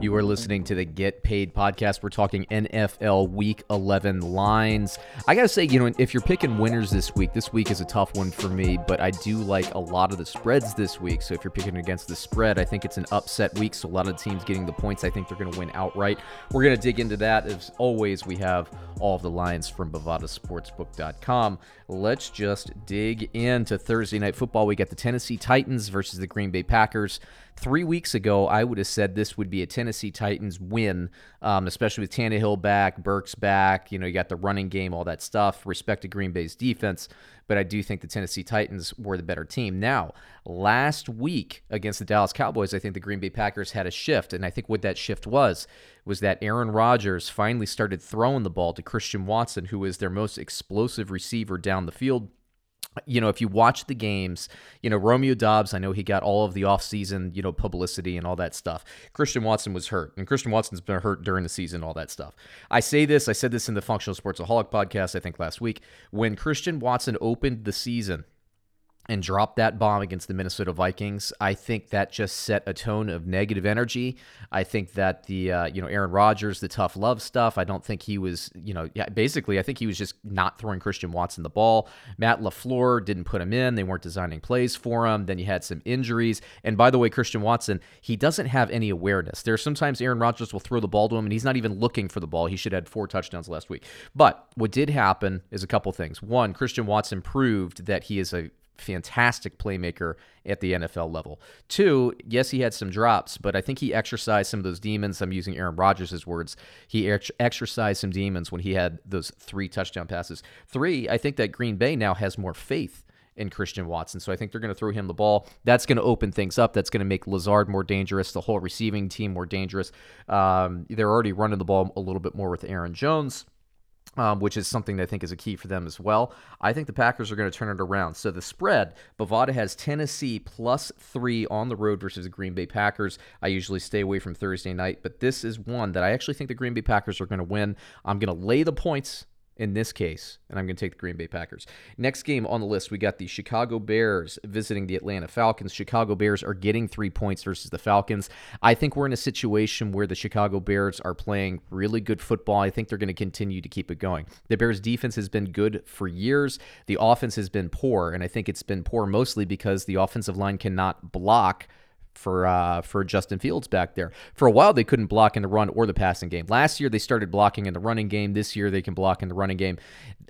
You are listening to the Get Paid podcast. We're talking NFL Week 11 lines. I got to say, you know, if you're picking winners this week, this week is a tough one for me, but I do like a lot of the spreads this week. So if you're picking against the spread, I think it's an upset week. So a lot of teams getting the points, I think they're going to win outright. We're going to dig into that. As always, we have all of the lines from BovadaSportsbook.com. Let's just dig into Thursday Night Football. We got the Tennessee Titans versus the Green Bay Packers. Three weeks ago, I would have said this would be a Tennessee Titans win, um, especially with Tannehill back, Burks back. You know, you got the running game, all that stuff. Respect to Green Bay's defense, but I do think the Tennessee Titans were the better team. Now, last week against the Dallas Cowboys, I think the Green Bay Packers had a shift, and I think what that shift was was that Aaron Rodgers finally started throwing the ball to Christian Watson, who is their most explosive receiver down the field you know, if you watch the games, you know, Romeo Doubs, I know he got all of the offseason, you know, publicity and all that stuff. Christian Watson was hurt, and Christian Watson's been hurt during the season, all that stuff. I say this, I said this in the Functional Sportsaholic podcast, I think last week. When Christian Watson opened the season, and dropped that bomb against the Minnesota Vikings, I think that just set a tone of negative energy. I think that the uh, you know Aaron Rodgers, the tough love stuff. I don't think he was you know yeah basically I think he was just not throwing Christian Watson the ball. Matt LaFleur didn't put him in. They weren't designing plays for him. Then you had some injuries. And by the way, Christian Watson he doesn't have any awareness. There are sometimes Aaron Rodgers will throw the ball to him and he's not even looking for the ball. He should have had four touchdowns last week. But what did happen is a couple things. One, Christian Watson proved that he is a fantastic playmaker at the NFL level. Two, yes, he had some drops, but I think he exercised some of those demons. I'm using Aaron Rodgers' words. He ex- exercised some demons when he had those three touchdown passes. Three, I think that Green Bay now has more faith in Christian Watson. So I think they're going to throw him the ball. That's going to open things up. That's going to make Lazard more dangerous, the whole receiving team more dangerous. Um, they're already running the ball a little bit more with Aaron Jones um, which is something I think is a key for them as well. I think the Packers are going to turn it around. So the spread, Bovada has Tennessee plus three on the road versus the Green Bay Packers. I usually stay away from Thursday night, but this is one that I actually think the Green Bay Packers are going to win. I'm going to lay the points in this case, and I'm going to take the Green Bay Packers. Next game on the list, we got the Chicago Bears visiting the Atlanta Falcons. Chicago Bears are getting three points versus the Falcons. I think we're in a situation where the Chicago Bears are playing really good football. I think they're going to continue to keep it going. The Bears' defense has been good for years. The offense has been poor, and I think it's been poor mostly because the offensive line cannot block for uh, for Justin Fields back there. For a while, they couldn't block in the run or the passing game. Last year, they started blocking in the running game. This year, they can block in the running game.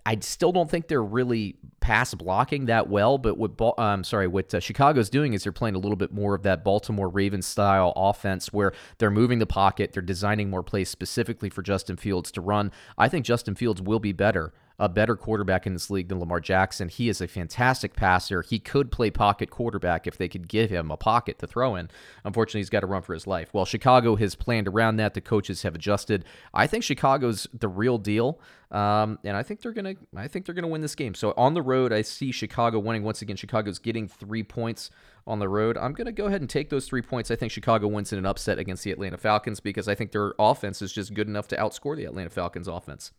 I still don't think they're really pass blocking that well. But what I'm um, sorry, what uh, Chicago's doing is they're playing a little bit more of that Baltimore Ravens style offense where they're moving the pocket, they're designing more plays specifically for Justin Fields to run. I think Justin Fields will be better a better quarterback in this league than Lamar Jackson. He is a fantastic passer. He could play pocket quarterback if they could give him a pocket to throw in. Unfortunately, he's got to run for his life. Well, Chicago has planned around that. The coaches have adjusted. I think Chicago's the real deal. Um, and I think they're gonna. I think they're gonna win this game. So on the road, I see Chicago winning once again. Chicago's getting three points on the road. I'm gonna go ahead and take those three points. I think Chicago wins in an upset against the Atlanta Falcons because I think their offense is just good enough to outscore the Atlanta Falcons offense.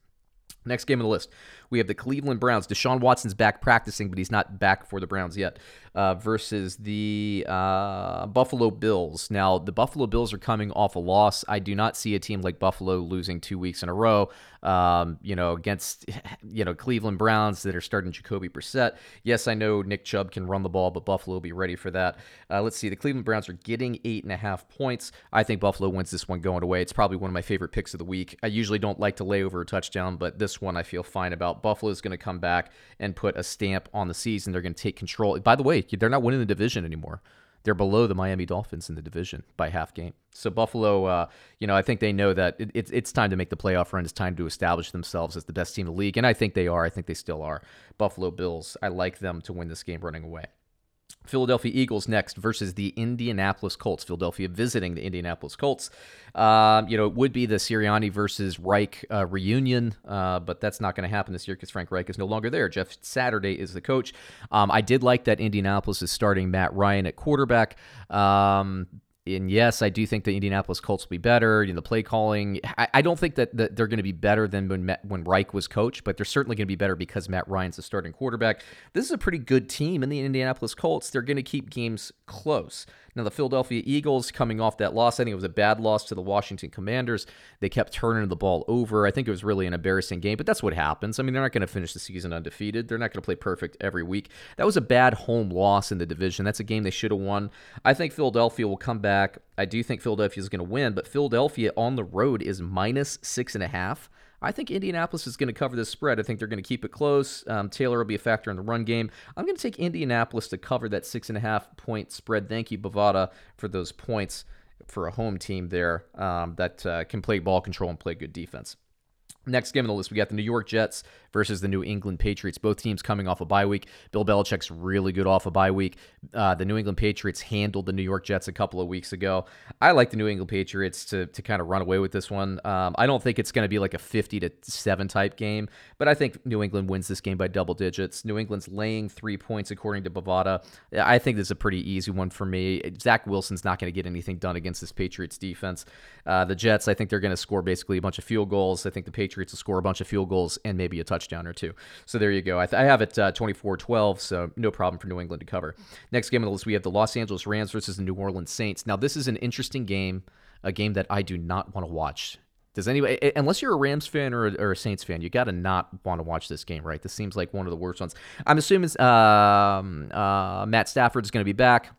Next game on the list, we have the Cleveland Browns. Deshaun Watson's back practicing, but he's not back for the Browns yet uh, versus the uh, Buffalo Bills. Now, the Buffalo Bills are coming off a loss. I do not see a team like Buffalo losing two weeks in a row. Um, you know, against you know Cleveland Browns that are starting Jacoby Brissett. Yes, I know Nick Chubb can run the ball, but Buffalo will be ready for that. Uh, let's see. The Cleveland Browns are getting eight and a half points. I think Buffalo wins this one going away. It's probably one of my favorite picks of the week. I usually don't like to lay over a touchdown, but this one I feel fine about. Buffalo is going to come back and put a stamp on the season. They're going to take control. By the way, they're not winning the division anymore. They're below the Miami Dolphins in the division by half game. So Buffalo, uh, you know, I think they know that it, it's time to make the playoff run. It's time to establish themselves as the best team in the league, and I think they are. I think they still are. Buffalo Bills. I like them to win this game running away. Philadelphia Eagles next versus the Indianapolis Colts. Philadelphia visiting the Indianapolis Colts. Um, you know, it would be the Sirianni versus Reich uh, reunion, uh, but that's not going to happen this year because Frank Reich is no longer there. Jeff Saturday is the coach. Um, I did like that Indianapolis is starting Matt Ryan at quarterback. Um, and yes, I do think the Indianapolis Colts will be better. You know, the play calling. I, I don't think that, that they're going to be better than when Matt, when Reich was coach, but they're certainly going to be better because Matt Ryan's the starting quarterback. This is a pretty good team in the Indianapolis Colts. They're going to keep games close. Now, the Philadelphia Eagles coming off that loss, I think it was a bad loss to the Washington Commanders. They kept turning the ball over. I think it was really an embarrassing game, but that's what happens. I mean, they're not going to finish the season undefeated. They're not going to play perfect every week. That was a bad home loss in the division. That's a game they should have won. I think Philadelphia will come back. I do think Philadelphia is going to win, but Philadelphia on the road is minus six and a half. I think Indianapolis is going to cover this spread. I think they're going to keep it close. Um, Taylor will be a factor in the run game. I'm going to take Indianapolis to cover that six and a half point spread. Thank you, Bovada, for those points for a home team there um, that uh, can play ball control and play good defense. Next game on the list, we got the New York Jets versus the New England Patriots. Both teams coming off a bye week. Bill Belichick's really good off a bye week. Uh, the New England Patriots handled the New York Jets a couple of weeks ago. I like the New England Patriots to, to kind of run away with this one. Um, I don't think it's going to be like a 50 to 7 type game, but I think New England wins this game by double digits. New England's laying three points according to Bovada. I think this is a pretty easy one for me. Zach Wilson's not going to get anything done against this Patriots defense. Uh, the Jets, I think they're going to score basically a bunch of field goals. I think the Patriots will score a bunch of field goals and maybe a touchdown or two. So there you go. I, th- I have it uh, 24 12, so no problem for New England to cover. Next game on the list, we have the Los Angeles Rams versus the New Orleans Saints. Now, this is an interesting game, a game that I do not want to watch. Does anybody, unless you're a Rams fan or a, or a Saints fan, you got to not want to watch this game, right? This seems like one of the worst ones. I'm assuming um, uh, Matt Stafford's going to be back.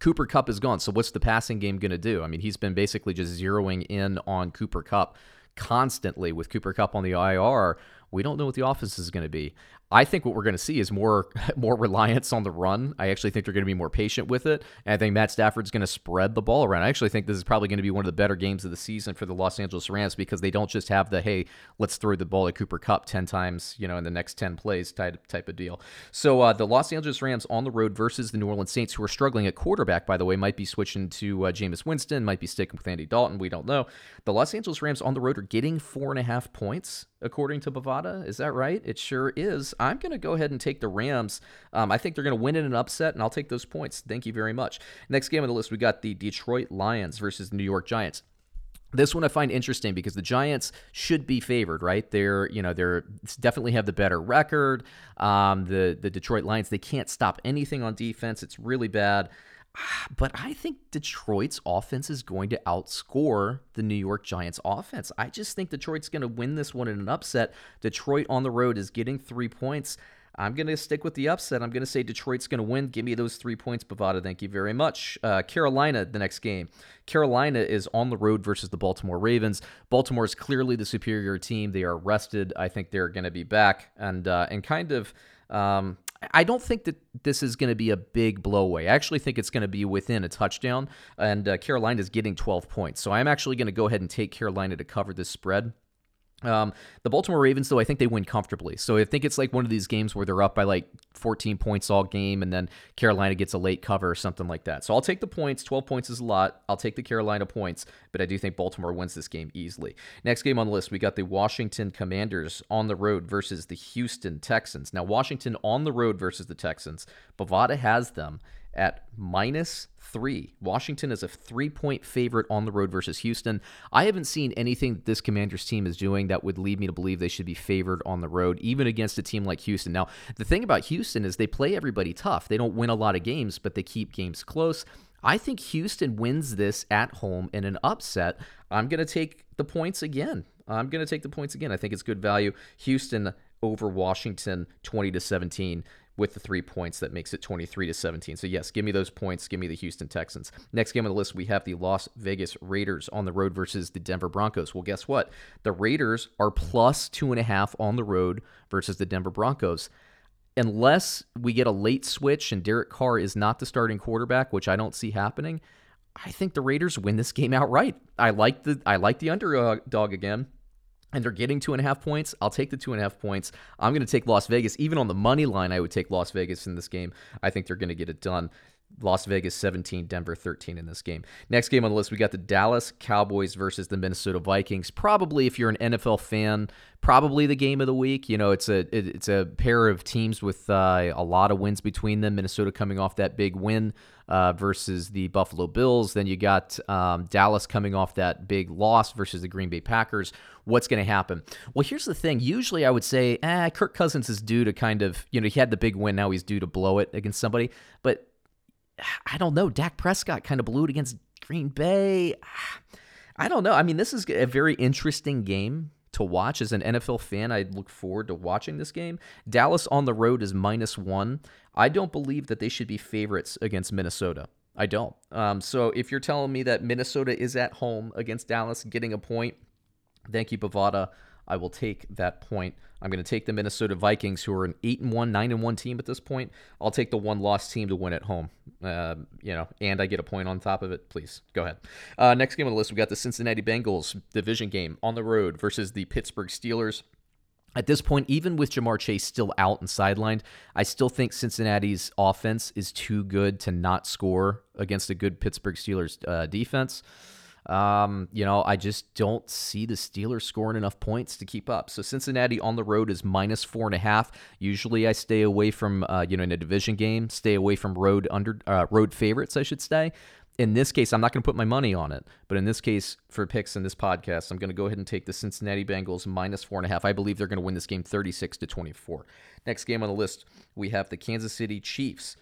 Cooper Kupp is gone. So what's the passing game going to do? I mean, he's been basically just zeroing in on Cooper Kupp constantly with Cooper Kupp on the IR. We don't know what the offense is going to be. I think what we're going to see is more more reliance on the run. I actually think they're going to be more patient with it. And I think Matt Stafford's going to spread the ball around. I actually think this is probably going to be one of the better games of the season for the Los Angeles Rams because they don't just have the hey, let's throw the ball at Cooper Kupp 10 times, you know, in the next 10 plays type type of deal. So uh, the Los Angeles Rams on the road versus the New Orleans Saints, who are struggling at quarterback, by the way, might be switching to uh, Jameis Winston, might be sticking with Andy Dalton. We don't know. The Los Angeles Rams on the road are getting four and a half points according to Bovada. Is that right? It sure is. I'm going to go ahead and take the Rams. Um, I think they're going to win in an upset, and I'll take those points. Thank you very much. Next game on the list, we got the Detroit Lions versus the New York Giants. This one I find interesting because the Giants should be favored, right? They're, you know, they're definitely have the better record. Um, the the Detroit Lions they can't stop anything on defense. It's really bad. But I think Detroit's offense is going to outscore the New York Giants offense. I just think Detroit's going to win this one in an upset. Detroit on the road is getting three points. I'm going to stick with the upset. I'm going to say Detroit's going to win. Give me those three points, Bovada. Thank you very much. Uh, Carolina, the next game. Carolina is on the road versus the Baltimore Ravens. Baltimore is clearly the superior team. They are rested. I think they're going to be back and uh, and kind of. Um, I don't think that this is going to be a big blowaway. I actually think it's going to be within a touchdown, and uh, Carolina is getting 12 points. So I'm actually going to go ahead and take Carolina to cover this spread. Um, the Baltimore Ravens, though, I think they win comfortably. So I think it's like one of these games where they're up by like 14 points all game, and then Carolina gets a late cover or something like that. So I'll take the points. 12 points is a lot. I'll take the Carolina points, but I do think Baltimore wins this game easily. Next game on the list, we got the Washington Commanders on the road versus the Houston Texans. Now, Washington on the road versus the Texans. Bovada has them at minus three. Washington is a three point favorite on the road versus Houston. I haven't seen anything that this Commanders team is doing that would lead me to believe they should be favored on the road, even against a team like Houston. Now, the thing about Houston is they play everybody tough. They don't win a lot of games, but they keep games close. I think Houston wins this at home in an upset. I'm going to take the points again. I'm going to take the points again. I think it's good value. Houston over Washington 20 to 17 with the three points that makes it 23 to 17. So yes, give me those points. Give me the Houston Texans. Next game on the list, we have the Las Vegas Raiders on the road versus the Denver Broncos. Well, guess what? The Raiders are plus two and a half on the road versus the Denver Broncos. Unless we get a late switch and Derek Carr is not the starting quarterback, which I don't see happening, I think the Raiders win this game outright. I like the I like the underdog again and they're getting two and a half points, I'll take the two and a half points. I'm going to take Las Vegas. Even on the money line, I would take Las Vegas in this game. I think they're going to get it done. Las Vegas 17, Denver 13 in this game. Next game on the list, we got the Dallas Cowboys versus the Minnesota Vikings. Probably, if you're an NFL fan, probably the game of the week. You know, it's a it's a pair of teams with uh, a lot of wins between them. Minnesota coming off that big win uh, versus the Buffalo Bills. Then you got um, Dallas coming off that big loss versus the Green Bay Packers. What's going to happen? Well, here's the thing. Usually, I would say, eh, Kirk Cousins is due to kind of, you know, he had the big win. Now he's due to blow it against somebody. But I don't know. Dak Prescott kind of blew it against Green Bay. I don't know. I mean, this is a very interesting game to watch. As an NFL fan, I look forward to watching this game. Dallas on the road is minus one. I don't believe that they should be favorites against Minnesota. I don't. Um, so if you're telling me that Minnesota is at home against Dallas getting a point, thank you, Bovada. I will take that point. I'm going to take the Minnesota Vikings, who are an eight and one, nine and one team at this point. I'll take the one loss team to win at home. Uh, you know, and I get a point on top of it. Please go ahead. Uh, next game on the list, we got the Cincinnati Bengals division game on the road versus the Pittsburgh Steelers. At this point, even with Ja'Marr Chase still out and sidelined, I still think Cincinnati's offense is too good to not score against a good Pittsburgh Steelers uh, defense. Um, you know, I just don't see the Steelers scoring enough points to keep up. So Cincinnati on the road is minus four and a half. Usually, I stay away from uh, you know in a division game, stay away from road under uh, road favorites, I should say. In this case, I'm not going to put my money on it, but in this case, for picks in this podcast, I'm going to go ahead and take the Cincinnati Bengals minus four and a half. I believe they're going to win this game 36 to 24. Next game on the list, we have the Kansas City Chiefs.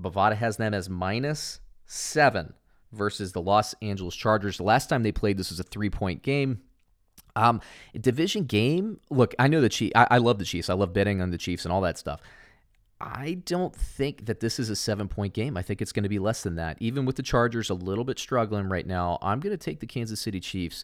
Bovada has them as minus seven versus the Los Angeles Chargers. The last time they played, this was a three point game. Um, division game. Look, I know the Chiefs. I, I love the Chiefs. I love betting on the Chiefs and all that stuff. I don't think that this is a seven point game. I think it's going to be less than that. Even with the Chargers a little bit struggling right now, I'm going to take the Kansas City Chiefs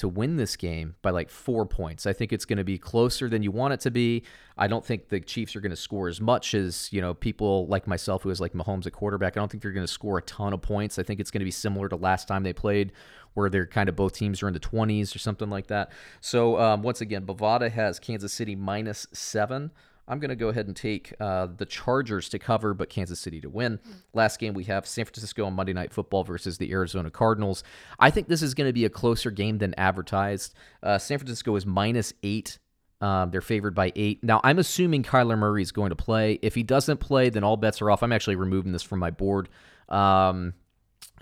to win this game by like four points. I think it's going to be closer than you want it to be. I don't think the Chiefs are going to score as much as, you know, people like myself who is like Mahomes at quarterback. I don't think they're going to score a ton of points. I think it's going to be similar to last time they played where they're kind of both teams are in the 20s or something like that. So um, once again, Bovada has Kansas City minus seven. I'm going to go ahead and take uh, the Chargers to cover, but Kansas City to win. Last game we have San Francisco on Monday Night Football versus the Arizona Cardinals. I think this is going to be a closer game than advertised. Uh, San Francisco is minus eight. Um, they're favored by eight. Now, I'm assuming Kyler Murray is going to play. If he doesn't play, then all bets are off. I'm actually removing this from my board. Um,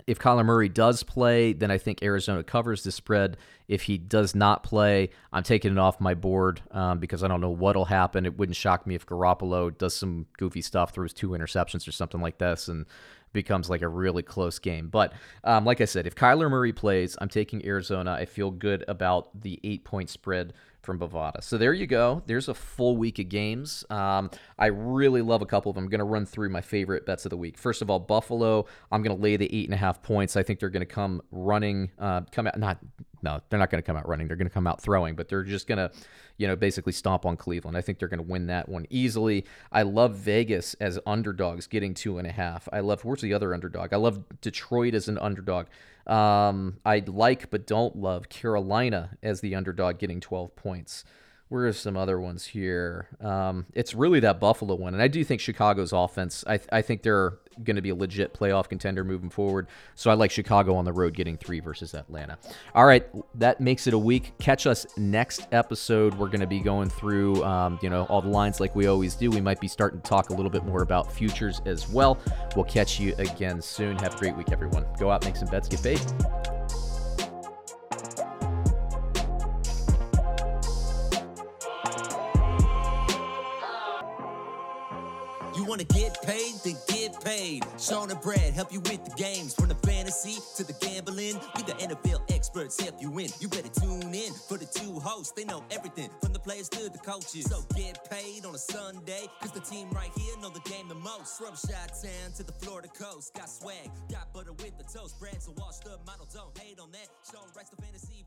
if Kyler Murray does play, then I think Arizona covers the spread. If he does not play, I'm taking it off my board um, because I don't know what'll happen. It wouldn't shock me if Garoppolo does some goofy stuff, throws two interceptions or something like this, and becomes like a really close game. But um, like I said, if Kyler Murray plays, I'm taking Arizona. I feel good about the eight point spread from Bovada. So there you go. There's a full week of games. Um, I really love a couple of them. I'm going to run through my favorite bets of the week. First of all, Buffalo. I'm going to lay the eight and a half points. I think they're going to come running, uh, come out. Not no, they're not going to come out running. They're going to come out throwing, but they're just going to, you know, basically stomp on Cleveland. I think they're going to win that one easily. I love Vegas as underdogs getting two and a half. I love where's the other underdog? I love Detroit as an underdog. Um, I like but don't love Carolina as the underdog getting 12 points. Where are some other ones here? Um, it's really that Buffalo one, and I do think Chicago's offense. I, th- I think they're going to be a legit playoff contender moving forward. So I like Chicago on the road getting three versus Atlanta. All right, that makes it a week. Catch us next episode. We're going to be going through, um, you know, all the lines like we always do. We might be starting to talk a little bit more about futures as well. We'll catch you again soon. Have a great week, everyone. Go out, make some bets, get paid. Brad help you with the games. From the fantasy to the gambling, we the NFL experts help you win. You better tune in for the two hosts. They know everything from the players to the coaches. So get paid on a Sunday, cause the team right here know the game the most. From Shot to the Florida coast, got swag, got butter with the toast. Brad's a washed up model, don't hate on that. Sean writes the fantasy.